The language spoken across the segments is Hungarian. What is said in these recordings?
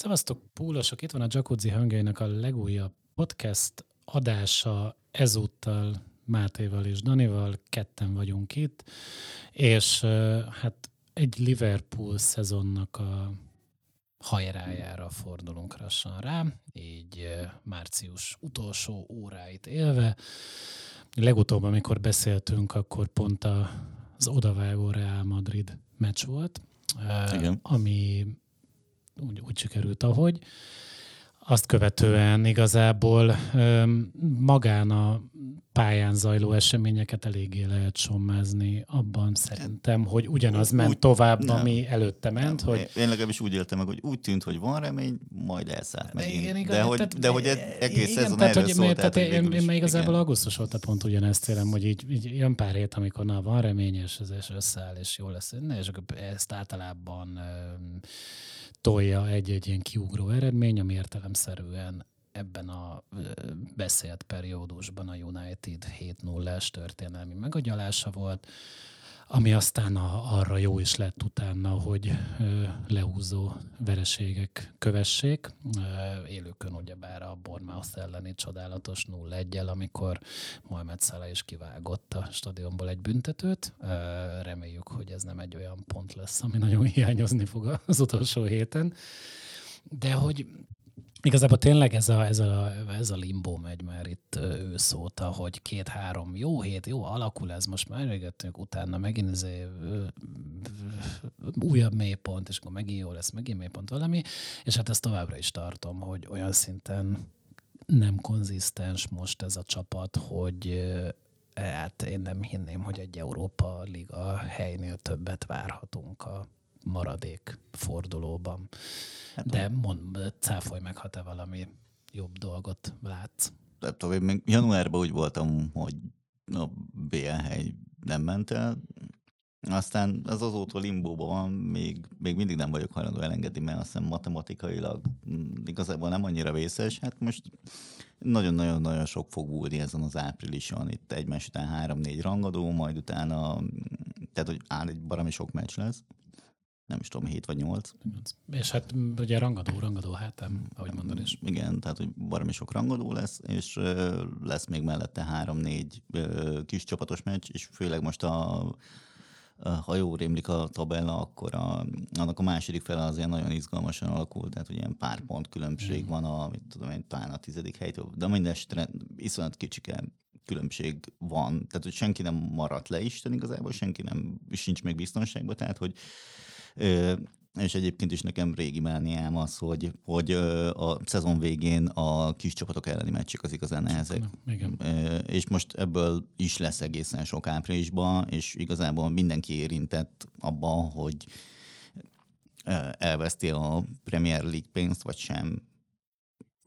Szevasztok, púlosok! Itt van a Jacuzzi hangjainak a legújabb podcast adása ezúttal Mátéval és Danival, ketten vagyunk itt, és hát egy Liverpool szezonnak a hajrájára fordulunk lassan rá, így március utolsó óráit élve. Legutóbb, amikor beszéltünk, akkor pont a, az odavágó Real Madrid meccs volt, Igen. ami úgy, úgy sikerült, ahogy. Azt követően igazából magán a pályán zajló eseményeket eléggé lehet sommázni abban szerintem, hogy ugyanaz ment tovább, nem, ami előtte ment. Nem, hogy... Én legalábbis úgy éltem meg, hogy úgy tűnt, hogy van remény, majd elszállt. Igen, igaz, de, hogy, tehát, de hogy egész igen, szezon tehát, erről hogy, szólt, tehát, tehát én, én, én igazából igen. augusztus óta pont ugyanezt élem, hogy így, így jön pár hét, amikor na, van remény, és ez és összeáll, és jó lesz. Ne, és akkor ezt általában tolja egy-egy ilyen kiugró eredmény, ami értelemszerűen ebben a beszélt periódusban a United 7-0-es történelmi megagyalása volt, ami aztán a, arra jó is lett utána, hogy ö, leúzó vereségek kövessék. Ö, élőkön ugyebár a Bournemouth elleni csodálatos 0-1-el, amikor Mohamed Salah is kivágott a stadionból egy büntetőt. Ö, reméljük, hogy ez nem egy olyan pont lesz, ami nagyon hiányozni fog az utolsó héten. De hogy Igazából tényleg ez a, ez a, ez a limbo megy már itt ősz óta, hogy két-három jó hét, jó alakul ez, most már elvégettünk, utána megint ez újabb mélypont, és akkor megint jó lesz, megint mélypont valami, és hát ezt továbbra is tartom, hogy olyan szinten nem konzisztens most ez a csapat, hogy hát én nem hinném, hogy egy Európa Liga helynél többet várhatunk a maradék fordulóban. Hát, De mond, cáfolj meg, ha te valami jobb dolgot látsz. Nem tudom, én még januárban úgy voltam, hogy a BL hely nem ment el, aztán az azóta limbóban van, még, még mindig nem vagyok hajlandó elengedni, mert azt hiszem matematikailag igazából nem annyira vészes. Hát most nagyon-nagyon-nagyon sok fog múlni ezen az áprilison. Itt egymás után három-négy rangadó, majd utána, tehát hogy áll egy baromi sok meccs lesz nem is tudom, 7 vagy 8. És hát ugye rangadó, rangadó hátam, ahogy mondod is. Igen, tehát hogy baromi sok rangadó lesz, és lesz még mellette 3-4 kis csapatos meccs, és főleg most a ha jó rémlik a tabella, akkor a, annak a második fele azért nagyon izgalmasan alakul, tehát hogy ilyen pár pont különbség van a, mit tudom én, talán a tizedik helytől, de minden esetre iszonyat kicsike különbség van, tehát hogy senki nem maradt le Isten igazából, senki nem, sincs még biztonságban, tehát hogy és egyébként is nekem régi mániám az, hogy, hogy a szezon végén a kis csapatok elleni meccsek az igazán nehezek. Igen. És most ebből is lesz egészen sok áprilisban, és igazából mindenki érintett abban, hogy elveszti a Premier League pénzt, vagy sem.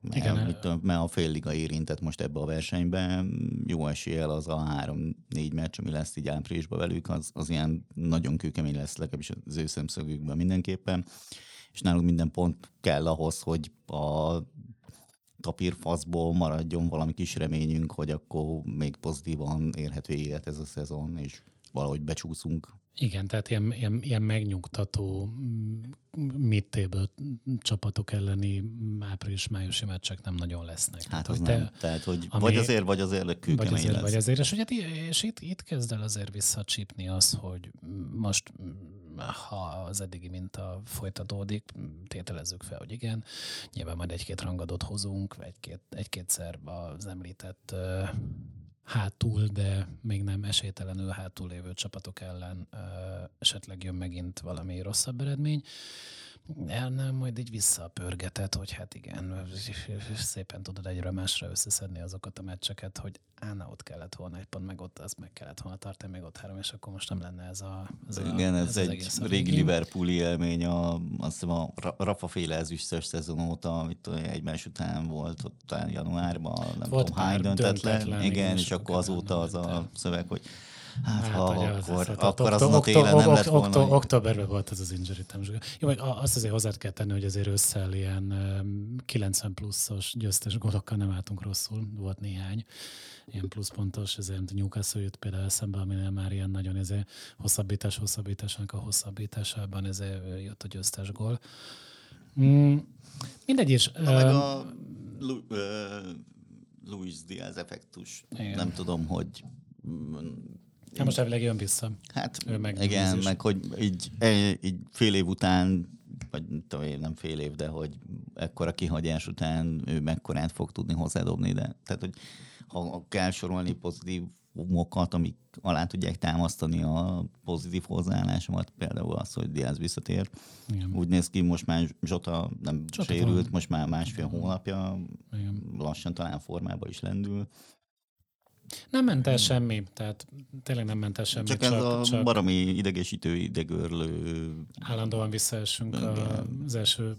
Mert, Igen, mit tudom, mert a fél liga érintett most ebbe a versenybe. Jó eséllyel az a három-négy meccs, ami lesz így áprilisban velük, az, az ilyen nagyon kőkemény lesz, legalábbis az ő szemszögükben mindenképpen. És náluk minden pont kell ahhoz, hogy a tapírfaszból maradjon valami kis reményünk, hogy akkor még pozitívan érhető élet ez a szezon, és valahogy becsúszunk igen, tehát ilyen, ilyen, ilyen megnyugtató mm, mid csapatok elleni április-májusi meccsek nem nagyon lesznek. Hát az te, nem. Tehát, hogy ami, vagy azért, vagy azért Vagy azért, lesz. vagy azért. És, ugye, és itt, itt kezd el azért visszacsípni az, hogy most ha az eddigi minta folytatódik, tételezzük fel, hogy igen, nyilván majd egy-két rangadót hozunk, egy-két, egy-kétszer az említett hátul, de még nem esélytelenül hátul lévő csapatok ellen esetleg jön megint valami rosszabb eredmény. El nem, majd így visszapörgetett, hogy hát igen, szépen tudod egyre másra összeszedni azokat a meccseket, hogy ána ott kellett volna egy pont, meg ott azt meg kellett volna tartani, még ott három, és akkor most nem lenne ez a... Ez igen, a, ez, ez egy régi Liverpooli élmény, a, azt hiszem a Rafa féle ezüstös szezon óta, amit egymás után volt, ott talán januárban, nem volt tudom hány döntetlen, döntetlen, igen, igen, és akkor azóta az a szöveg, hogy Hát, hát ha akkor, az, akkor azon a télen nem lett volna. Októberben volt ez az injury time. Jó, meg azt azért hozzá kell tenni, hogy azért összel ilyen 90 pluszos győztes gólokkal nem álltunk rosszul, volt néhány ilyen pluszpontos, ezért Newcastle jött például eszembe, aminél már ilyen nagyon ezért hosszabbítás, hosszabbításnak a hosszabbításában ezért jött a győztes gól. Mm. Mindegy is. Na, meg a Lu- ö, Luis Diaz effektus. Igen. Nem tudom, hogy Hát most elvileg jön vissza. Hát Ő meg igen, meg hogy így, e- így fél év után, vagy nem tudom én, nem fél év, de hogy ekkora kihagyás után ő mekkorát fog tudni hozzádobni, de tehát, hogy ha kell sorolni pozitívumokat, amik alá tudják támasztani a pozitív hozzáállásomat, például az, hogy Diaz visszatér. Igen. Úgy néz ki, most már Zsota nem Zsota sérült, van. most már másfél hónapja, Igen. lassan talán formába is lendül. Nem ment el semmi, tehát tényleg nem ment el semmi, Csak, csak, ez a csak baromi idegesítő, idegörlő állandóan visszaesünk a- az első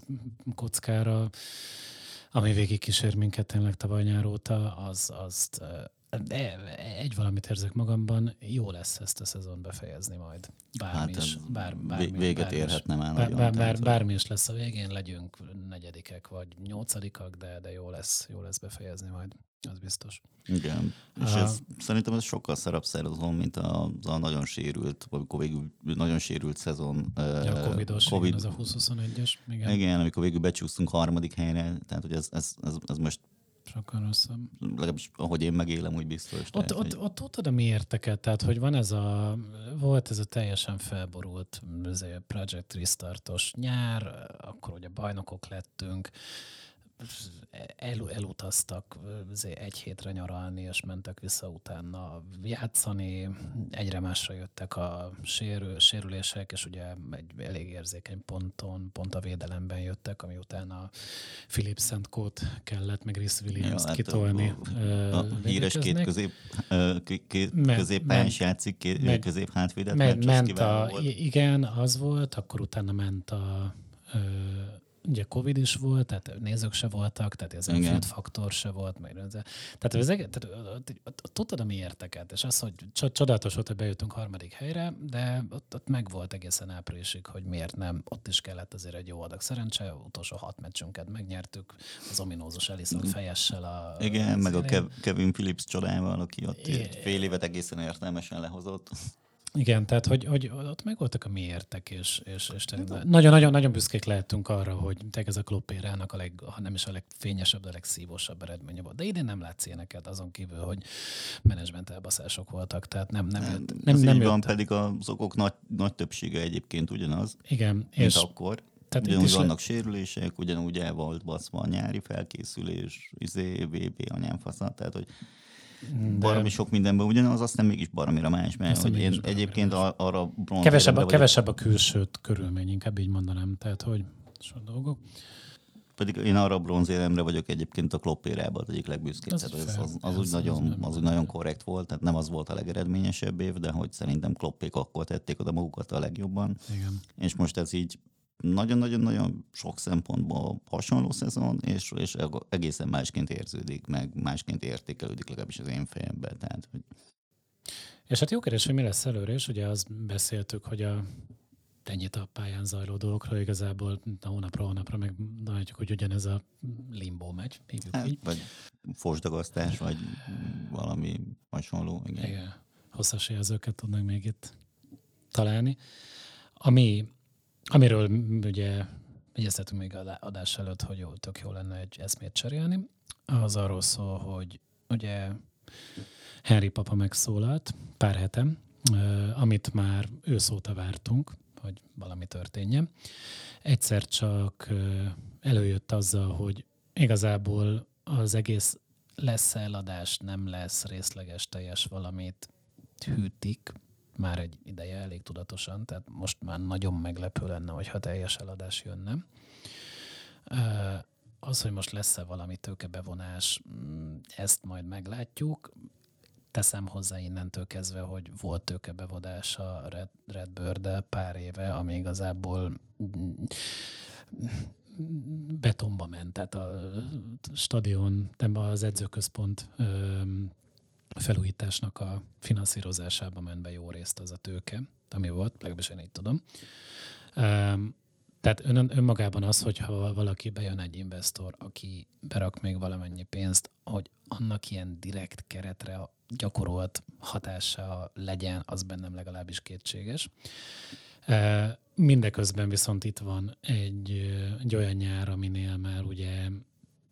kockára, ami végig kísér minket tényleg tavaly nyár óta, az, azt egy valamit érzek magamban, jó lesz ezt a szezon befejezni majd. Bármi Hát is. Bár, bármi, véget bármi érhetne már Bár, bár, bár, bármi is lesz a végén, legyünk negyedikek vagy nyolcadikak, de, de jó lesz, jó lesz befejezni majd. Az biztos. Igen. És ez, szerintem ez sokkal szarabb szezon, mint a, a nagyon sérült, vagy amikor végül nagyon sérült szezon. Ja, a covidos, COVID, igen, az a 2021-es. Igen, igen. igen, amikor végül becsúsztunk harmadik helyre, tehát hogy ez, ez, ez, ez most sokkal rosszabb. legalábbis ahogy én megélem, úgy biztos. Ott, tehát, ott, hogy- ott tudod a miérteket, tehát hogy van ez a, volt ez a teljesen felborult ez a Project Restartos nyár, akkor ugye bajnokok lettünk, el, elutaztak egy hétre nyaralni, és mentek vissza utána játszani, egyre másra jöttek a sérül, sérülések, és ugye egy elég érzékeny ponton, pont a védelemben jöttek, ami utána Philip Szentkót kellett, meg Rhys Williams Ja, hát kitolni. a- a híres két közép, két játszik, két közép hátvédet, ment a, volt. igen, az volt, akkor utána ment a, ugye Covid is volt, tehát nézők se voltak, tehát ez a Igen. fiat faktor se volt, meg tehát, az tehát tudtad a mi érteket, és az, hogy cso- csodálatos volt, hogy bejutunk harmadik helyre, de ott, ott meg volt egészen áprilisig, hogy miért nem, ott is kellett azért egy jó adag szerencse, utolsó hat meccsünket megnyertük, az ominózus Ellison fejessel a Igen, meg a az Kev- Kevin Phillips csodával, aki ott Igen. fél évet egészen értelmesen lehozott. Igen, tehát hogy, hogy ott megvoltak a miértek, és, és, és tényleg nagyon-nagyon nagyon büszkék lehetünk arra, hogy tényleg ez a klubérának a leg, ha nem is a legfényesebb, de a legszívósabb eredménye volt. De idén nem látsz ilyeneket, azon kívül, hogy menedzsment elbaszások voltak, tehát nem, nem, jött, Nem, nem, Ez nem így van, jött. pedig az okok nagy, nagy többsége egyébként ugyanaz, Igen, és akkor. tehát Ugyanúgy is le- vannak sérülések, ugyanúgy el volt baszva a nyári felkészülés, izé, VB anyám faszat, tehát hogy de baromi sok mindenben ugyanaz, aztán mégis baromira más, mert Aztán hogy én egyébként más. arra kevesebb, a, vagyok- kevesebb a külső körülmény, inkább így mondanám, tehát hogy sok dolgok. Pedig én arra a bronzéremre vagyok egyébként a kloppérában az egyik legbüszkébb. Az Tehát az, az, az, Az- úgy nagyon, az úgy nagyon korrekt volt, tehát nem az volt a legeredményesebb év, de hogy szerintem kloppék akkor tették oda magukat a legjobban. Igen. És most ez így nagyon-nagyon-nagyon sok szempontból hasonló szezon, és, és egészen másként érződik, meg másként értékelődik legalábbis az én fejemben. Tehát, hogy És hát jó kérdés, hogy mi lesz előre, és ugye azt beszéltük, hogy a ennyit a pályán zajló dolgokról igazából a hónapra hónapra meg látjuk, hogy ugyanez a limbo megy, hát, így. vagy fosdagasztás, vagy valami hasonló. Igen. Igen. Hosszas jelzőket tudnak még itt találni. Ami, amiről ugye egyeztetünk még adás előtt, hogy jó, tök jó lenne egy eszmét cserélni, az arról szól, hogy ugye Henry papa megszólalt pár hetem, amit már ősz óta vártunk, hogy valami történjen. Egyszer csak előjött azzal, hogy igazából az egész lesz eladás, nem lesz részleges, teljes valamit hűtik, már egy ideje elég tudatosan, tehát most már nagyon meglepő lenne, hogyha teljes eladás jönne. Az, hogy most lesz-e valami tőkebevonás, mm, ezt majd meglátjuk. Teszem hozzá innentől kezdve, hogy volt tőkebevonás a Red, Redbird pár éve, ami igazából betonba ment, tehát a stadion, nem az edzőközpont felújításnak a finanszírozásába ment be jó részt az a tőke, ami volt, legalábbis én így tudom. Tehát ön, önmagában az, hogyha valaki bejön egy investor, aki berak még valamennyi pénzt, hogy annak ilyen direkt keretre gyakorolt hatása legyen, az bennem legalábbis kétséges. Mindeközben viszont itt van egy, egy olyan nyár, aminél már ugye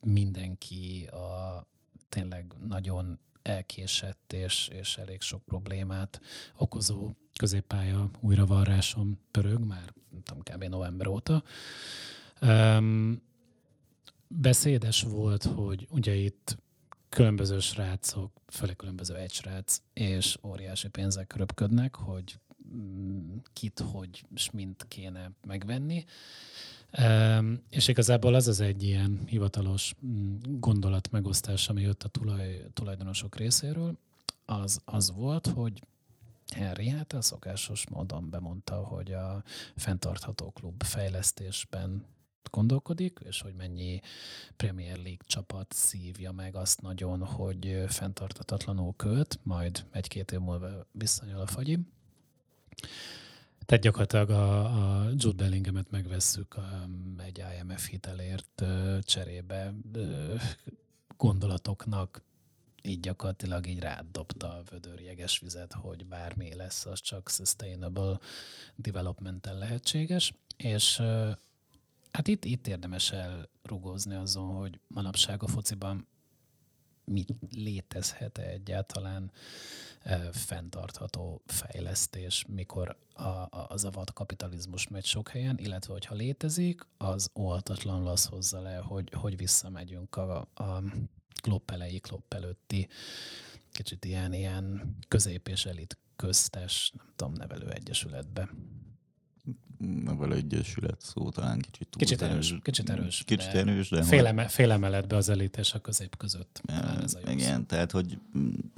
mindenki a tényleg nagyon elkésett és, és elég sok problémát okozó középpálya újravarrásom pörög már, nem tudom, kb. november óta. Um, beszédes volt, hogy ugye itt különböző srácok, főleg különböző egy srác, és óriási pénzek röpködnek, hogy mm, kit, hogy és mint kéne megvenni. És igazából az az egy ilyen hivatalos mm, gondolat megosztás, ami jött a tulaj, tulajdonosok részéről, az, az volt, hogy Henry hát a szokásos módon bemondta, hogy a fenntartható klub fejlesztésben gondolkodik, és hogy mennyi Premier League csapat szívja meg azt nagyon, hogy fenntartatatlanul költ, majd egy-két év múlva visszanyúl a fagyi. Tehát gyakorlatilag a, a Jude Bellinghamet megvesszük a, egy IMF hitelért cserébe gondolatoknak így gyakorlatilag így rádobta a vödör jeges vizet, hogy bármi lesz, az csak sustainable development lehetséges, és hát itt, itt érdemes elrugózni azon, hogy manapság a fociban mit létezhet -e egyáltalán fenntartható fejlesztés, mikor a, a, az a kapitalizmus megy sok helyen, illetve hogyha létezik, az óvatatlanul az hozza le, hogy, hogy visszamegyünk a, a klopp elejé, klopp előtti kicsit ilyen, ilyen közép és elit köztes, nem tudom, nevelő egyesületbe. Nevelő egyesület szó talán kicsit túl Kicsit erős, kicsit erős. Kicsit de erős, de... Féleme, hogy... Félemeletbe az elit és a közép között. Ja, ez a igen, szó. tehát, hogy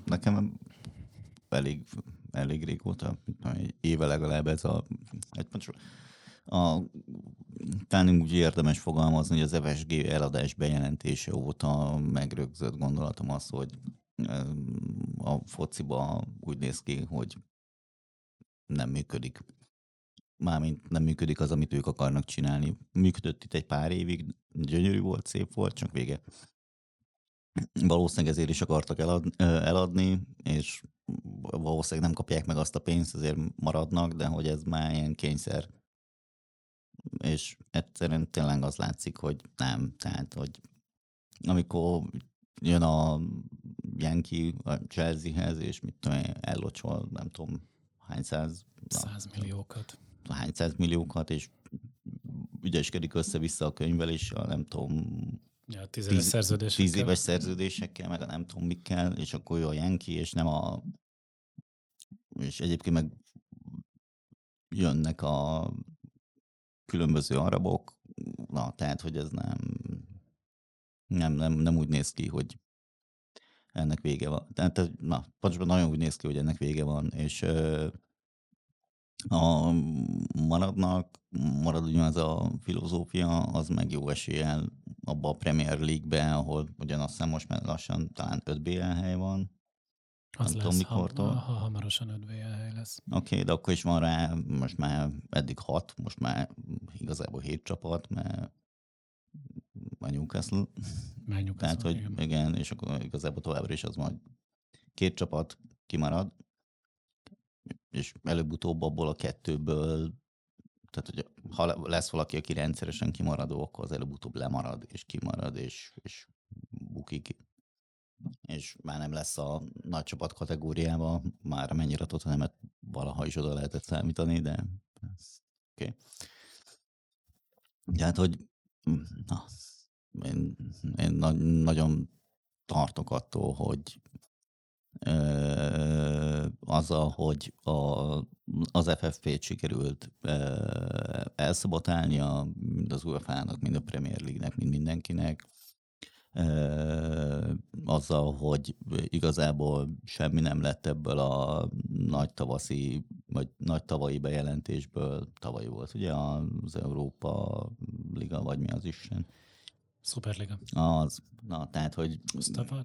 nekem elég, elég régóta, egy éve legalább ez a, egy a talán úgy érdemes fogalmazni, hogy az FSG eladás bejelentése óta megrögzött gondolatom az, hogy a fociba úgy néz ki, hogy nem működik. Mármint nem működik az, amit ők akarnak csinálni. Működött itt egy pár évig, gyönyörű volt, szép volt, csak vége. Valószínűleg ezért is akartak elad, eladni, és valószínűleg nem kapják meg azt a pénzt, azért maradnak, de hogy ez már ilyen kényszer és egyszerűen tényleg az látszik, hogy nem. Tehát, hogy amikor jön a Yankee a Chelseahez, és mit tudom ellocsol, nem tudom, hány száz... Száz milliókat. Hány milliókat, és ügyeskedik össze-vissza a könyveléssel, nem tudom, ja, tíz, éves szerződésekkel. tíz éves szerződésekkel, meg a nem tudom mikkel, és akkor jó a Yankee, és nem a... És egyébként meg jönnek a különböző arabok, na, tehát, hogy ez nem, nem, nem, nem úgy néz ki, hogy ennek vége van. Tehát, na, pontosan nagyon úgy néz ki, hogy ennek vége van, és a maradnak, marad ugyanaz a filozófia, az meg jó eséllyel abba a Premier League-be, ahol ugyanazt hiszem most már lassan talán 5 BL hely van, az nem lesz, tudom mikortól. Ha, ha hamarosan 5 hely lesz. Oké, okay, de akkor is van rá, most már eddig 6, most már igazából 7 csapat, mert a Newcastle. Már Newcastle, Tehát, hogy igen. igen, és akkor igazából továbbra is az majd két csapat kimarad, és előbb-utóbb abból a kettőből, tehát hogy ha lesz valaki, aki rendszeresen kimaradó, akkor az előbb-utóbb lemarad, és kimarad, és, és bukik és már nem lesz a nagy csapat kategóriában, már mennyire a Tottenhamet valaha is oda lehetett számítani, de oké. Okay. Tehát, hogy na, én, én na- nagyon tartok attól, hogy ö, azzal, hogy a, az FFP-t sikerült elszabotálnia, mind az UEFA-nak, mind a Premier League-nek, mind mindenkinek, azzal, hogy igazából semmi nem lett ebből a nagy tavaszi, vagy nagy tavalyi bejelentésből. Tavaly volt ugye az Európa Liga, vagy mi az Isten? Szuperliga. Az. Na, tehát, hogy... Az tavaly,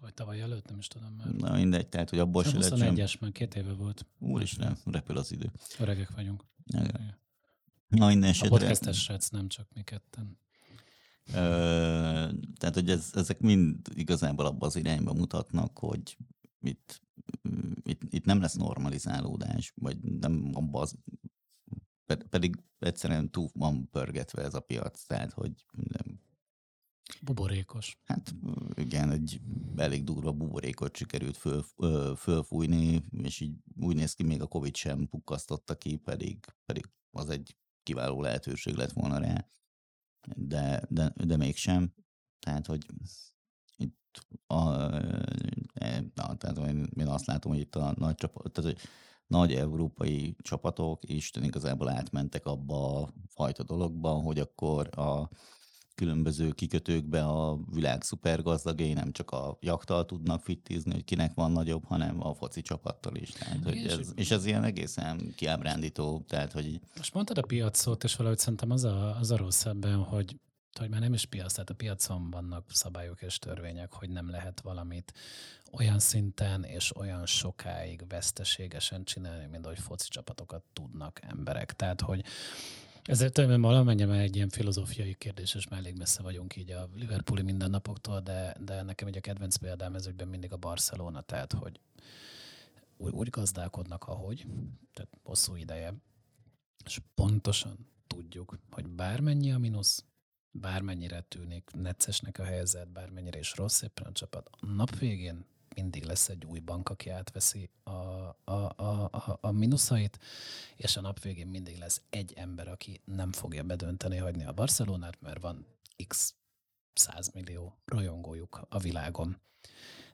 vagy tavaly előtt, nem is tudom már. Na mindegy, tehát, hogy abból se lett sem... 21-es, már két éve volt. Úristen, repül az idő. Öregek vagyunk. Na, minden esetre... A podcastes srác, nem csak mi ketten tehát, hogy ez, ezek mind igazából abban az irányba mutatnak, hogy itt, itt, itt nem lesz normalizálódás, vagy nem abban az, pedig egyszerűen túl van pörgetve ez a piac, tehát, hogy nem, Buborékos. Hát igen, egy elég durva buborékot sikerült föl, fölfújni, és így úgy néz ki, még a Covid sem pukkasztotta ki, pedig, pedig az egy kiváló lehetőség lett volna rá, de, de, de mégsem. Tehát, hogy itt a, e, na, tehát én azt látom, hogy itt a nagy csapat, tehát, hogy nagy európai csapatok Isten igazából átmentek abba a fajta dologba, hogy akkor a különböző kikötőkbe a világ szupergazdagai nem csak a jaktal tudnak fittizni, hogy kinek van nagyobb, hanem a foci csapattal is. Tehát, hogy ez, és ez ilyen egészen kiábrándító. Tehát, hogy... Most mondtad a piacot, és valahogy szerintem az a, az a rossz ebben, hogy hogy már nem is piac, tehát a piacon vannak szabályok és törvények, hogy nem lehet valamit olyan szinten és olyan sokáig veszteségesen csinálni, mint ahogy foci csapatokat tudnak emberek. Tehát, hogy ezért valamennyire már egy ilyen filozófiai kérdés, és már elég messze vagyunk így a Liverpooli mindennapoktól, de, de nekem egy a kedvenc példám ezekben mindig a Barcelona, tehát hogy úgy, úgy gazdálkodnak, ahogy, tehát hosszú ideje, és pontosan tudjuk, hogy bármennyi a mínusz, bármennyire tűnik neccesnek a helyzet, bármennyire is rossz éppen a csapat, a nap végén mindig lesz egy új bank, aki átveszi a, a, a, a, a mínuszait, és a nap végén mindig lesz egy ember, aki nem fogja bedönteni hagyni a Barcelonát, mert van x 100 millió rajongójuk a világon.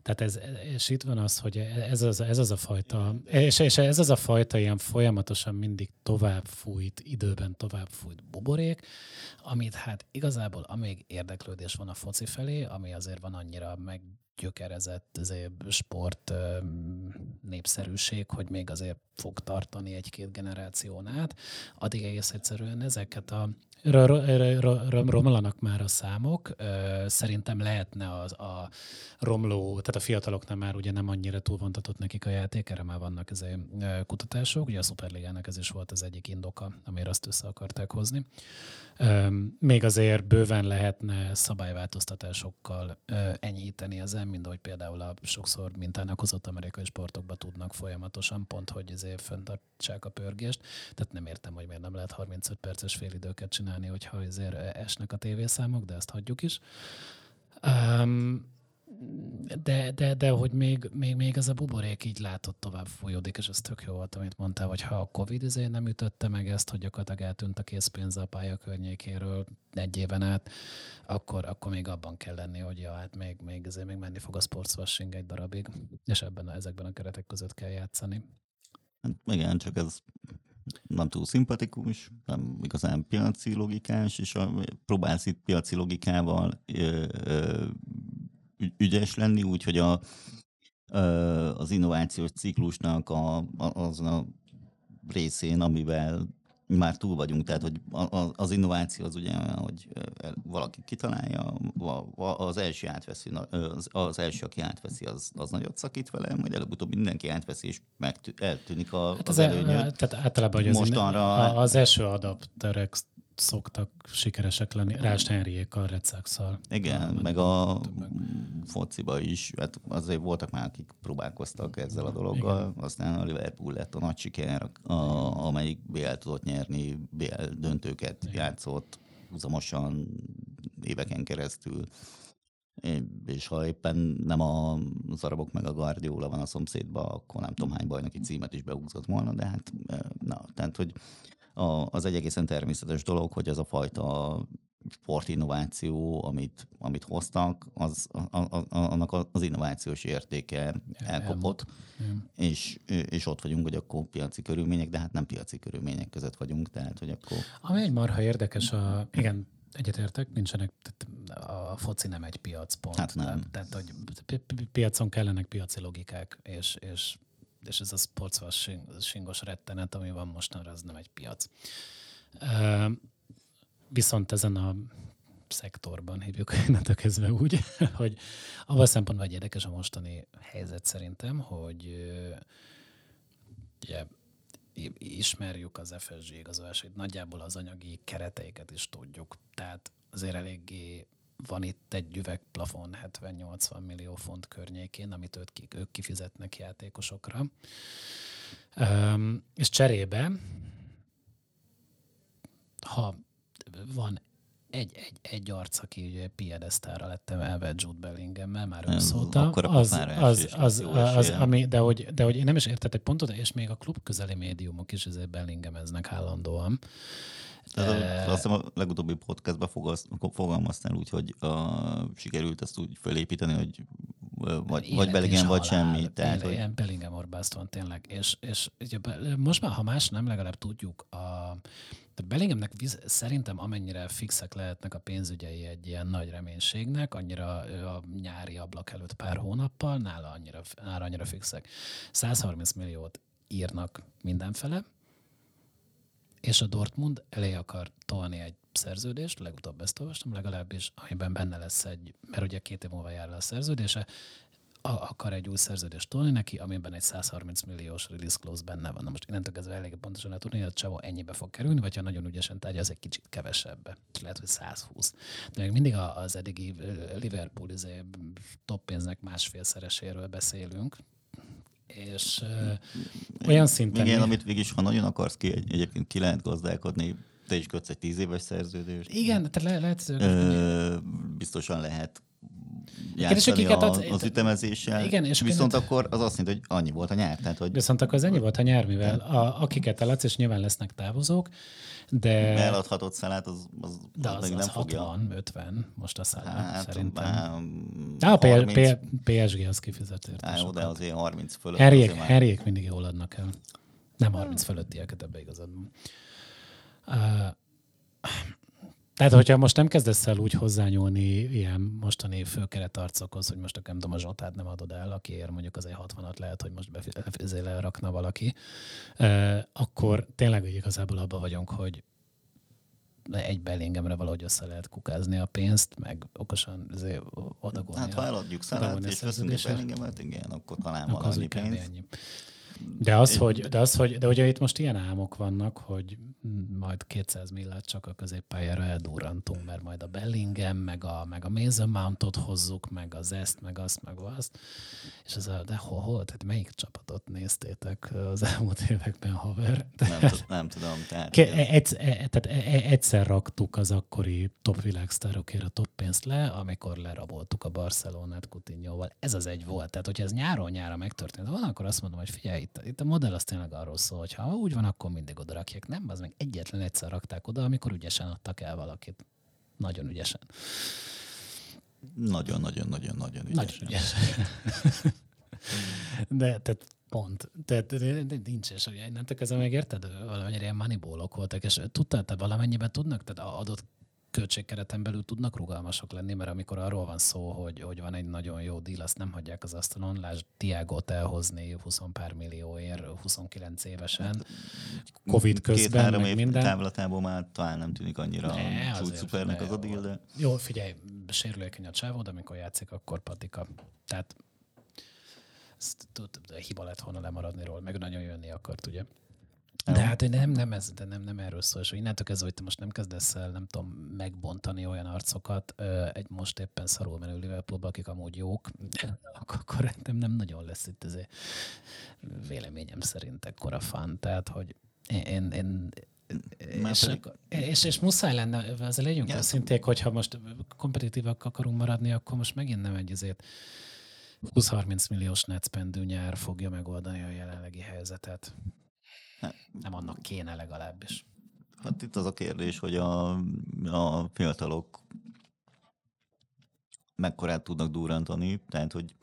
Tehát ez, és itt van az, hogy ez az, ez az a fajta, és, és ez az a fajta ilyen folyamatosan mindig tovább fújt, időben tovább fújt buborék, amit hát igazából amíg érdeklődés van a foci felé, ami azért van annyira meg gyökerezett sport népszerűség, hogy még azért fog tartani egy-két generáción át, addig egész egyszerűen ezeket a romlanak már a számok. Szerintem lehetne az, a romló, tehát a fiataloknál már ugye nem annyira túlvontatott nekik a játék, erre már vannak ez kutatások. Ugye a Superligának ez is volt az egyik indoka, amire azt össze akarták hozni. Még azért bőven lehetne szabályváltoztatásokkal enyhíteni ezen, mint ahogy például a sokszor mintának hozott amerikai sportokba tudnak folyamatosan, pont hogy ezért fenntartsák a pörgést. Tehát nem értem, hogy miért nem lehet 35 perces félidőket csinálni, hogyha azért esnek a tévészámok, de ezt hagyjuk is. Um, de, de, de hogy még, még, még ez a buborék így látott tovább folyódik, és ez tök jó volt, amit mondtál, hogy ha a Covid azért nem ütötte meg ezt, hogy gyakorlatilag eltűnt a készpénz a pálya környékéről egy éven át, akkor, akkor még abban kell lenni, hogy ja, hát még, még, azért még menni fog a sportswashing egy darabig, és ebben a, ezekben a keretek között kell játszani. Hát igen, csak ez nem túl szimpatikus, nem igazán piaci logikás, és a, próbálsz itt piaci logikával ö, ö, ügyes lenni, úgyhogy a, az innovációs ciklusnak a, azon a részén, amivel már túl vagyunk, tehát hogy az innováció az ugye hogy valaki kitalálja, az első átveszi, az első, aki átveszi, az, az nagyot szakít vele, majd előbb-utóbb mindenki átveszi, és megtű, eltűnik a, hát az, az előnyö. Tehát általában, hogy Mostanra, az, az első adapterek szoktak sikeresek lenni. Rásd Henriék a Red Sox-szal. Igen, meg a fociba is, hát azért voltak már, akik próbálkoztak ezzel a dologgal, Igen. aztán a Liverpool lett a nagy siker, a, amelyik BL tudott nyerni, BL döntőket Igen. játszott húzamosan éveken keresztül. És ha éppen nem a Zarabok meg a Guardiola van a szomszédban, akkor nem tudom hány bajnoki címet is behúzott volna, de hát na, tehát hogy az egy egészen természetes dolog, hogy ez a fajta sportinnováció, amit, amit hoztak, az, a, a, annak az innovációs értéke elkopott, és, és ott vagyunk, hogy akkor piaci körülmények, de hát nem piaci körülmények között vagyunk, tehát hogy akkor... Ami egy marha érdekes, a, igen, egyetértek, nincsenek, a foci nem egy piac, pont. Hát nem. Tehát, hogy piacon kellenek piaci logikák, és, és és ez a sportswashingos rettenet, ami van mostanra, az nem egy piac. Viszont ezen a szektorban hívjuk innentől kezdve úgy, hogy abban szempontból egy érdekes a mostani helyzet szerintem, hogy ugye, ismerjük az FSG igazolásait, nagyjából az anyagi kereteiket is tudjuk. Tehát azért eléggé van itt egy üvegplafon 70-80 millió font környékén, amit ők, ők kifizetnek játékosokra. Um, és cserébe, ha van egy, egy, egy arc, aki ugye piedesztára lettem elve Jude Bellingham-mel már őszóta, az, az, az, az, az, ami, de hogy, de hogy én nem is értettek pontot, és még a klub közeli médiumok is ezért Bellingham-eznek állandóan. Tehát azt hiszem a legutóbbi podcastban fogalmaztál úgy, hogy uh, sikerült ezt úgy felépíteni, hogy vagy, vagy Bellingham, vagy semmi. Tehát, hogy... Bellingham orbászt van tényleg. És, és ugye, most már, ha más nem, legalább tudjuk, a, de Bellinghamnek szerintem amennyire fixek lehetnek a pénzügyei egy ilyen nagy reménységnek, annyira a nyári ablak előtt pár hónappal, nála annyira, nála annyira fixek. 130 milliót írnak mindenfele, és a Dortmund elé akar tolni egy szerződést, legutóbb ezt olvastam legalábbis, amiben benne lesz egy, mert ugye két év múlva jár le a szerződése, akar egy új szerződést tolni neki, amiben egy 130 milliós release clause benne van. Na most innentől kezdve elég pontosan lehet tudni, hogy a csavó ennyibe fog kerülni, vagy ha nagyon ügyesen tárgya, az egy kicsit kevesebbe. Lehet, hogy 120. De még mindig az eddigi Liverpool izé, top pénznek másfélszereséről beszélünk, és uh, olyan szinten... Igen, amit végig ha nagyon akarsz ki, egy, egyébként ki lehet gazdálkodni, te is kötsz egy tíz éves szerződést. Igen, tehát le, lehet... Ö, biztosan lehet játszani a, az, az ütemezéssel. Igen, és viszont akkor az azt jelenti, hogy annyi volt a nyár. Tehát, hogy viszont akkor az ennyi volt a nyár, mivel a, akiket eladsz, és nyilván lesznek távozók, de... Eladhatott szalát, az, az, de az, az, nem az fogja. 60, 50 most a szállat, hát, szerintem. Á, a 30... PSG az kifizet Á, jó, de azért 30 fölött. Herjék, herjék mindig jól adnak el. Nem 30 fölöttieket, ebbe igazad van. Uh, tehát, hogyha most nem kezdesz el úgy hozzányúlni ilyen mostani főkeretarcokhoz, hogy most nem tudom, a Zsotát nem adod el, akiért mondjuk az egy 60-at lehet, hogy most befizél rakna valaki, akkor tényleg igazából abban vagyunk, hogy egy belingemre valahogy össze lehet kukázni a pénzt, meg okosan odagolni. Hát ha eladjuk szállat és veszünk egy belingemet, igen, akkor talán akkor valami pénz. Ennyi. De az, hogy, de az, hogy, de ugye itt most ilyen álmok vannak, hogy majd 200 millát csak a középpályára eldurrantunk, mert majd a Bellingham, meg a, meg a Mason Mountot hozzuk, meg az ezt, meg azt, meg azt. És ez a, de hol, hol? Tehát melyik csapatot néztétek az elmúlt években, haver? Nem, nem tudom. Tehát, Ke, egy, e, tehát e, e, egyszer raktuk az akkori top világsztárokért a top pénzt le, amikor leraboltuk a Barcelonát Coutinho-val. Ez az egy volt. Tehát, hogyha ez nyáron nyára megtörtént, van, akkor azt mondom, hogy figyelj, itt, itt a modell az tényleg arról szól, hogy ha úgy van, akkor mindig oda rakják. Nem, az meg egyetlen egyszer rakták oda, amikor ügyesen adtak el valakit. Nagyon ügyesen. Nagyon-nagyon-nagyon-nagyon ügyesen. Nagyon ügyesen. De tehát pont. Tehát nincs is, hogy innentől kezdve meg érted, valamennyire ilyen moneyballok voltak, és tudtál, te valamennyiben tudnak, tehát adott költségkereten belül tudnak rugalmasok lenni, mert amikor arról van szó, hogy, hogy van egy nagyon jó díl, azt nem hagyják az asztalon, lásd Tiagot elhozni 20 pár millióért 29 évesen, Covid közben, Két-három év minden. távlatából már talán nem tűnik annyira ne, szupernek az a díl, de... Jó, figyelj, sérülékeny a csávó, de amikor játszik, akkor patika. Tehát tud, hiba lett volna lemaradni róla, meg nagyon jönni akart, ugye? De hát hogy nem, nem, ez, de nem, nem erről szól, és hogy innentől kezdve, hogy te most nem kezdesz el, nem tudom, megbontani olyan arcokat egy most éppen szarul menő Liverpoolba, akik amúgy jók, akkor nem, nem nagyon lesz itt ez véleményem szerint ekkora fan. Tehát, hogy én, én, és, pedig... és, és muszáj lenne, ezzel legyünk ja, őszinték, hogyha most kompetitívak akarunk maradni, akkor most megint nem egy azért 20-30 milliós netspendő nyár fogja megoldani a jelenlegi helyzetet. Nem annak kéne legalábbis. Hát itt az a kérdés, hogy a, a fiatalok mekkorát tudnak durrantani, tehát hogy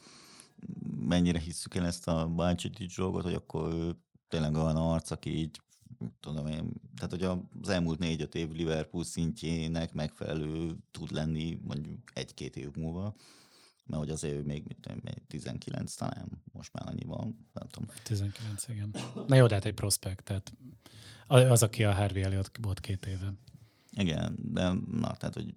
mennyire hisszük el ezt a Bácsitis dolgot, hogy akkor tényleg olyan arc, aki így tudom én, tehát hogy az elmúlt négy-öt év Liverpool szintjének megfelelő tud lenni mondjuk egy-két év múlva mert hogy azért még mit tudom, 19 talán, most már annyi van, nem tudom. 19, igen. Na jó, de hát egy prospekt, tehát az, aki a Harvey Elliot volt két éve. Igen, de na, tehát, hogy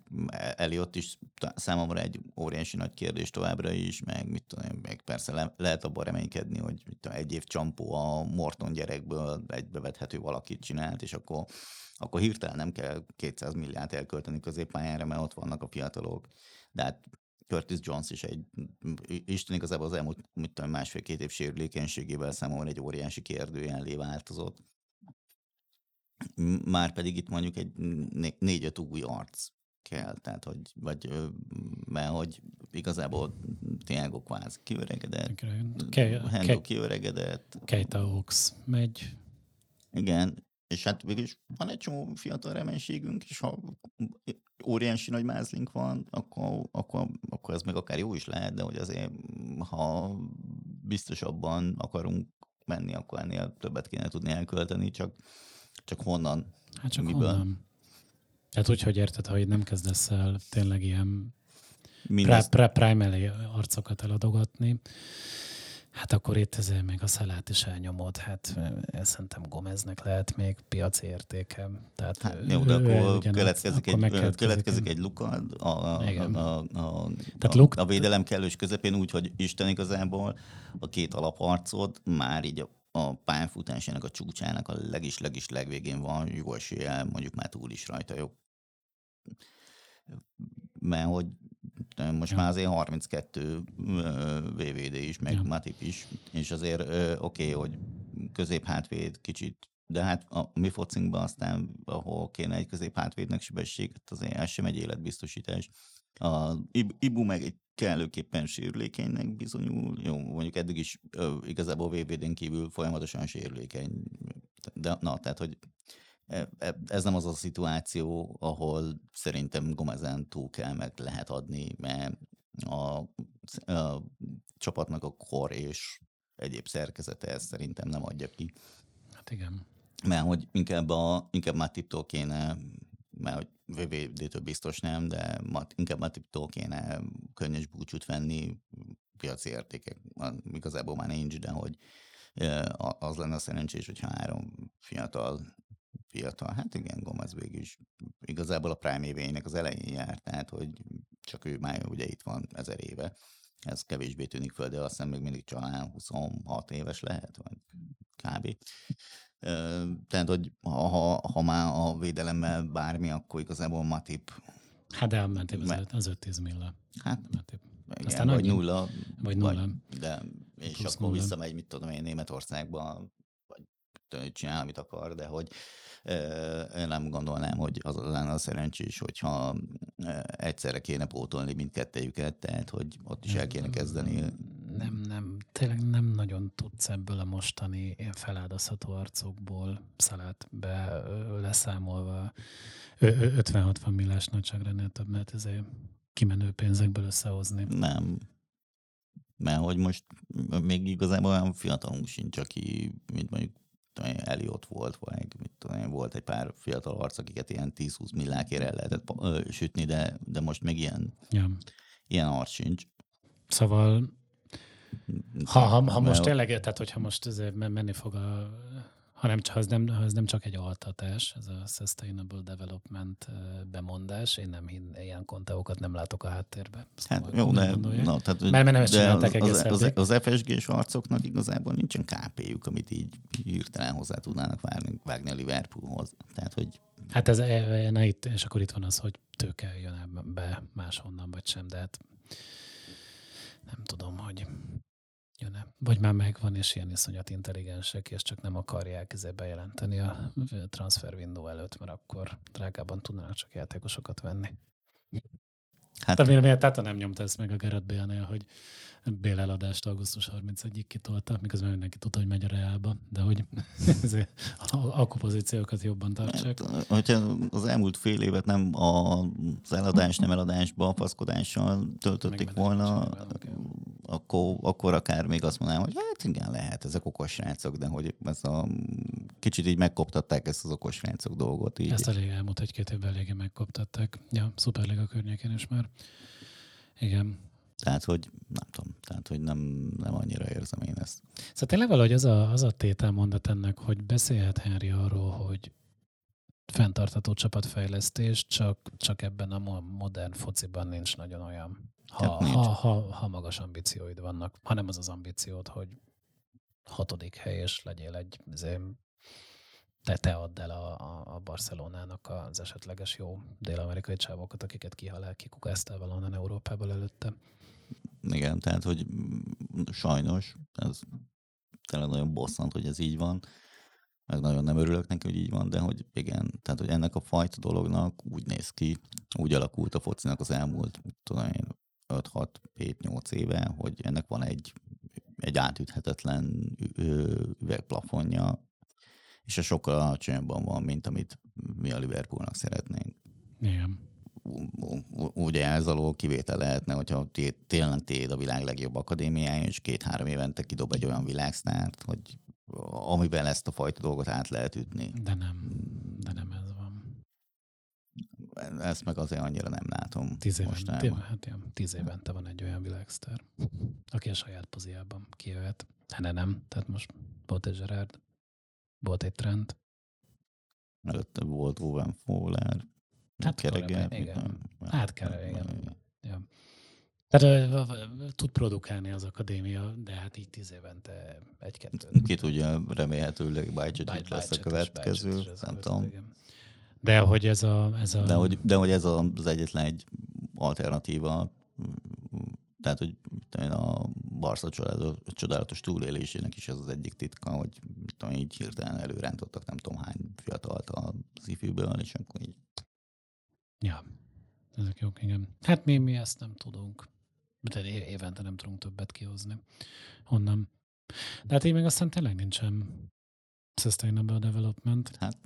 Elliot is számomra egy óriási nagy kérdés továbbra is, meg mit tudom, meg persze le, lehet abban reménykedni, hogy mit tudom, egy év csampó a Morton gyerekből egybevethető valakit csinált, és akkor, akkor hirtelen nem kell 200 milliárd elkölteni középpályára, mert ott vannak a fiatalok. De hát Curtis Jones is egy, Isten igazából az elmúlt mit tudom, másfél-két év sérülékenységével számomra egy óriási kérdőjelé változott. Már pedig itt mondjuk egy négy-öt új arc kell, tehát hogy, vagy, mert hogy igazából Tiago kvázi kiöregedett, Hendo kiöregedett. Keita Ox megy. Igen, és hát végül is van egy csomó fiatal reménységünk, és ha óriási nagy mázlink van, akkor, akkor, akkor ez meg akár jó is lehet, de hogy azért, ha biztosabban akarunk menni, akkor ennél többet kéne tudni elkölteni, csak, csak honnan? Hát csak miből? honnan? Hát úgy, hogy érted, hogy nem kezdesz el tényleg ilyen Mindezt... primary arcokat eladogatni, Hát akkor itt ezért még a szelát is elnyomod, hát szerintem Gomeznek lehet még piaci értéke. Tehát hát, jó, de akkor következik, akkor egy, következik egy luka a, a, a, a, Tehát luk... a védelem kellős közepén úgy, hogy Isten igazából a két alaparcod már így a, a pályafutásának a csúcsának a legis, legis legvégén van, jó esélye, mondjuk már túl is rajta, jó? Mert hogy most már azért 32 VVD is, meg ja. Matip is, és azért oké, okay, hogy közép hátvéd kicsit, de hát a mi focinkban aztán, ahol kéne egy közép hátvédnek sebességet, azért ez sem egy életbiztosítás. A Ibu meg egy kellőképpen sérülékenynek bizonyul. Jó, mondjuk eddig is ö, igazából VVD-n kívül folyamatosan sérülékeny. De na, tehát, hogy ez nem az a szituáció, ahol szerintem Gomezen túl kell meg lehet adni, mert a, a csapatnak a kor és egyéb szerkezete ezt szerintem nem adja ki. Hát igen. Mert hogy inkább, a, inkább Matiptól kéne, mert hogy VVD-től biztos nem, de inkább Matiptól kéne könnyes búcsút venni, piaci értékek igazából már nincs, de hogy az lenne a szerencsés, hogyha három fiatal fiatal. Hát igen, Gomez végig is igazából a prime éveinek az elején járt, tehát hogy csak ő már ugye itt van ezer éve. Ez kevésbé tűnik föl, de azt hiszem még mindig talán 26 éves lehet, vagy kb. Tehát, hogy ha, ha, ha már a védelemmel bármi, akkor igazából Matip... Hát de elmentél az, az 5-10 mille. Hát, Matip. Igen, Aztán vagy annyi? nulla. Vagy nulla. Vagy, de, és Plusz akkor nulla. visszamegy, mit tudom én, Németországba, vagy csinál, amit akar, de hogy én nem gondolnám, hogy az lenne a szerencsés, hogyha egyszerre kéne pótolni mindkettejüket, tehát hogy ott is el kéne kezdeni. Nem, nem, tényleg nem nagyon tudsz ebből a mostani feláldozható arcokból szalát be leszámolva 50-60 millás nagyságrendnél több, mert ezért kimenő pénzekből összehozni. Nem. Mert hogy most még igazából olyan fiatalunk sincs, aki, mint mondjuk Eliott volt, vagy mit tudom, volt egy pár fiatal arc, akiket ilyen 10-20 millákért el lehetett ö, sütni, de, de most még ilyen, ja. ilyen arc sincs. Szóval ha, ha, ha most tényleg, tehát hogyha most menni fog a hanem csak, az nem, az nem csak egy altatás, ez a Sustainable Development bemondás. Én nem hin, ilyen konteókat nem látok a háttérbe. hát jó, de, na, tehát, mert, mert nem de az, egész az, az, az FSG-s arcoknak igazából nincsen KP-juk, amit így hirtelen hozzá tudnának várni, vágni a Liverpoolhoz. Tehát, hogy Hát ez, e, na itt, és akkor itt van az, hogy tőke jön be máshonnan, vagy sem, de hát nem tudom, hogy jön-e. Vagy már megvan, és ilyen iszonyat intelligensek, és csak nem akarják ezzel bejelenteni a transfer window előtt, mert akkor drágában tudnának csak játékosokat venni. Hát, Te miért tehát nem nyomta ezt meg a Gerard Bale-nél, hogy Bél eladást augusztus 31-ig kitolta, miközben mindenki tudta, hogy megy a Reálba, de hogy a kompozíciókat jobban tartsák. Hát, hogyha az elmúlt fél évet nem az eladás, nem eladásba, a faszkodással töltötték volna, akkor, akkor akár még azt mondanám, hogy hát igen, lehet, ezek okos srácok, de hogy ez a kicsit így megkoptatták ezt az okos srácok dolgot. Így. Ezt elég elmúlt egy-két évben eléggé megkoptatták. Ja, Szuperliga környékén is már. Igen. Tehát, hogy nem tudom, tehát, hogy nem, nem annyira érzem én ezt. Szóval tényleg valahogy az a, az a tételmondat ennek, hogy beszélhet Henry arról, hogy fenntartató csapatfejlesztés, csak, csak ebben a modern fociban nincs nagyon olyan, ha, hát ha, ha, ha magas ambícióid vannak, hanem az az ambíciót, hogy hatodik hely, és legyél egy te, te add el a, a, a Barcelonának az esetleges jó dél-amerikai csávokat, akiket kihalál, kikukáztál valahonnan Európából előtte. Igen, tehát, hogy sajnos ez tényleg nagyon bosszant, hogy ez így van. meg nagyon nem örülök neki, hogy így van, de hogy igen, tehát hogy ennek a fajta dolognak úgy néz ki, úgy alakult a focinak az elmúlt, tudom én, 5-6-7-8 éve, hogy ennek van egy, egy átüthetetlen üvegplafonja, és a sokkal alacsonyabban van, mint amit mi a Liverpoolnak szeretnénk. Igen. Ugye ez alól kivétel lehetne, hogyha tényleg téd a világ legjobb akadémiája, és két-három évente kidob egy olyan világsztárt, hogy amivel ezt a fajta dolgot át lehet ütni. De nem, de nem ez van. Ezt meg azért annyira nem látom. Tíz, éven, tíz, hát ilyen, tíz évente van egy olyan világsztár, aki a saját poziában kijöhet. Hát nem, tehát most egy Gerard, volt egy Trent. Előtte volt Owen Fowler, hát Kereget. Igen. Hát kell, igen. Ja. Tehát tud produkálni az akadémia, de hát így tíz évente egy-kettő. Ki tudja, remélhetőleg Bajcsit lesz a következő, nem tudom. De hogy ez a... Ez a... De, hogy, de hogy ez az egyetlen egy alternatíva, tehát, hogy a Barca csodálatos túlélésének is ez az egyik titka, hogy tudom, így hirtelen előrántottak nem tudom hány fiatalt az ifűből, és akkor így... Ja, ezek jók, igen. Hát mi, mi ezt nem tudunk. De évente nem tudunk többet kihozni. Honnan? De hát így meg aztán tényleg nincsen sustainable development. Hát,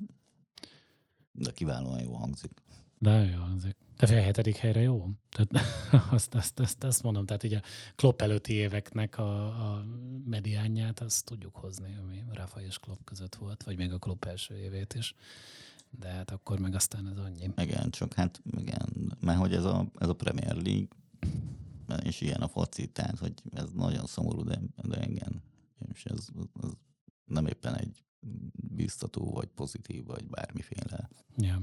de kiválóan jó hangzik. De jó hangzik. De fél hetedik helyre jó? Tehát azt, azt, azt, azt mondom, tehát ugye a Klopp előtti éveknek a, a mediánját azt tudjuk hozni, ami Rafa és Klopp között volt, vagy még a Klopp első évét is. De hát akkor meg aztán ez annyi. Igen, csak hát igen, mert hogy ez a, ez a Premier League, és ilyen a foci, tehát hogy ez nagyon szomorú, de, de igen, és ez, ez nem éppen egy biztató, vagy pozitív, vagy bármiféle. Ja.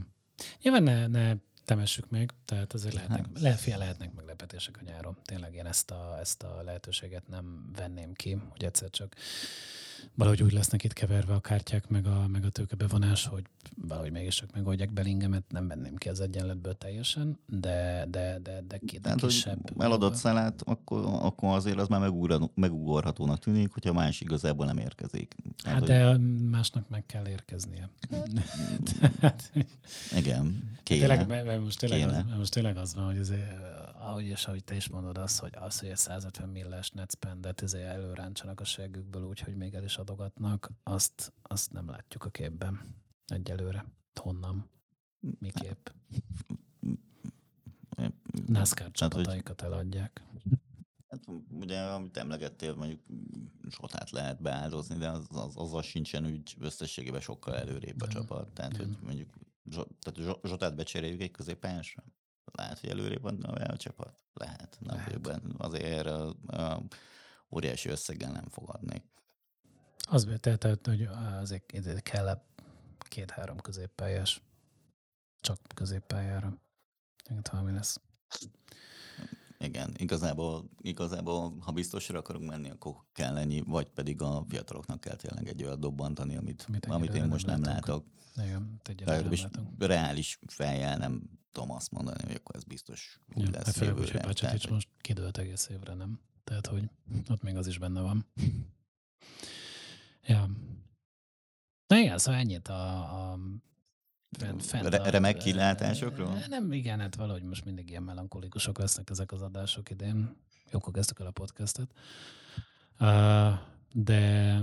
Nyilván ne, ne temessük meg, tehát azért lehetnek, hát. le, lehetnek meglepetések a nyáron. Tényleg én ezt a, ezt a lehetőséget nem venném ki, hogy egyszer csak valahogy úgy lesznek itt keverve a kártyák, meg a, meg a tőkebevonás, hogy valahogy mégis csak megoldják Belingemet, nem venném ki az egyenletből teljesen, de, de, de, de, ki, de Tehát, kisebb. eladott szelát, akkor, akkor azért az már megugorhatónak tűnik, hogyha más igazából nem érkezik. Hát, hát de hogy... másnak meg kell érkeznie. Igen, kéne. Tényleg, mert most tényleg, kéne. Az, most tényleg az van, hogy azért ahogy, és ahogy te is mondod, az, hogy az, hogy egy 150 milles netspendet ezért előráncsanak a segükből úgy, hogy még el is adogatnak, azt, azt nem látjuk a képben egyelőre. Honnan? Miképp? NASCAR csapataikat eladják. Hát ugye, amit emlegettél, mondjuk sotát lehet beáldozni, de az, az, azzal sincsen úgy összességében sokkal előrébb a csapat. Tehát, hogy mondjuk tehát Zsotát becseréljük egy középpályásra? Lehet, hogy előrébb van a csapat? Lehet. Nem Lehet. Benne. Azért a, a óriási összeggel nem fogadnék. Az tehát, hogy azért kell két-három középpályás. Csak középpályára. Igen, valami lesz. Igen, igazából, igazából, ha biztosra akarunk menni, akkor kell ennyi, vagy pedig a fiataloknak kell tényleg egy olyan dobbantani, amit, amit, én most nem látok. Igen, reális fejjel nem tudom azt mondani, hogy akkor ez biztos úgy ja, lesz hát jövőre. Hogy tehát, most kidőlt egész évre, nem? Tehát, hogy ott még az is benne van. ja. Na igen, szóval ennyit a, a fent, fent Re- remek kilátásokról? Nem, igen, hát valahogy most mindig ilyen melankolikusok lesznek ezek az adások idén. Jókor kezdtük el a podcastet. Uh, de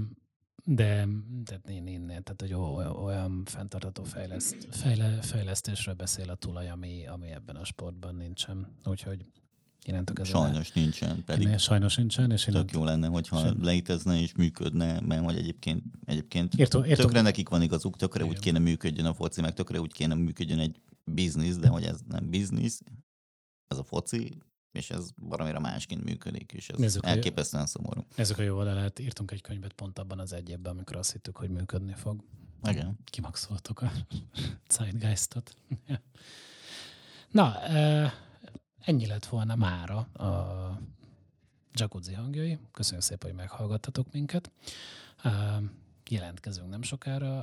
de tehát én, én, tehát, hogy olyan fenntartható fejleszt, fejle, fejlesztésről beszél a tulaj, ami, ami ebben a sportban nincsen. Úgyhogy innentől kezdve... Sajnos le... nincsen. Pedig én, sajnos nincsen. És tök jó lenne, hogyha sem. létezne és működne, mert hogy egyébként, egyébként értő, értő. tökre nekik van igazuk, tökre Igen. úgy kéne működjön a foci, meg tökre úgy kéne működjön egy biznisz, de hogy ez nem biznisz, ez a foci, és ez valamire másként működik, és ez Nézzük, elképesztően szomorú. Ezek a jó oldalát, írtunk egy könyvet pont abban az egy évben, amikor azt hittük, hogy működni fog. Igen. Kimaxoltuk a Zeitgeistot. Na, ennyi lett volna mára a Jacuzzi hangjai. Köszönjük szépen, hogy meghallgattatok minket. Jelentkezünk nem sokára,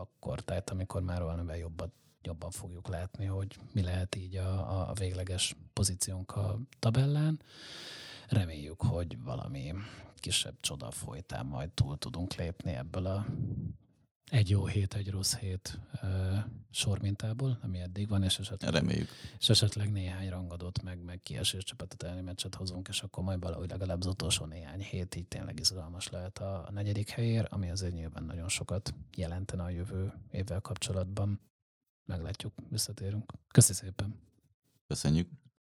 akkor tehát, amikor már valamivel jobbat jobban fogjuk látni, hogy mi lehet így a, a végleges pozíciónk a tabellán. Reméljük, hogy valami kisebb csoda folytán majd túl tudunk lépni ebből a egy jó hét, egy rossz hét uh, sormintából, ami eddig van, és esetleg, Reméljük. és esetleg néhány rangadót, meg, meg kiesés csapatot elni meccset hozunk, és akkor majd valahogy legalább az utolsó néhány hét így tényleg izgalmas lehet a, a negyedik helyér, ami azért nyilván nagyon sokat jelentene a jövő évvel kapcsolatban. Meglátjuk, visszatérünk. Köszi szépen! Köszönjük!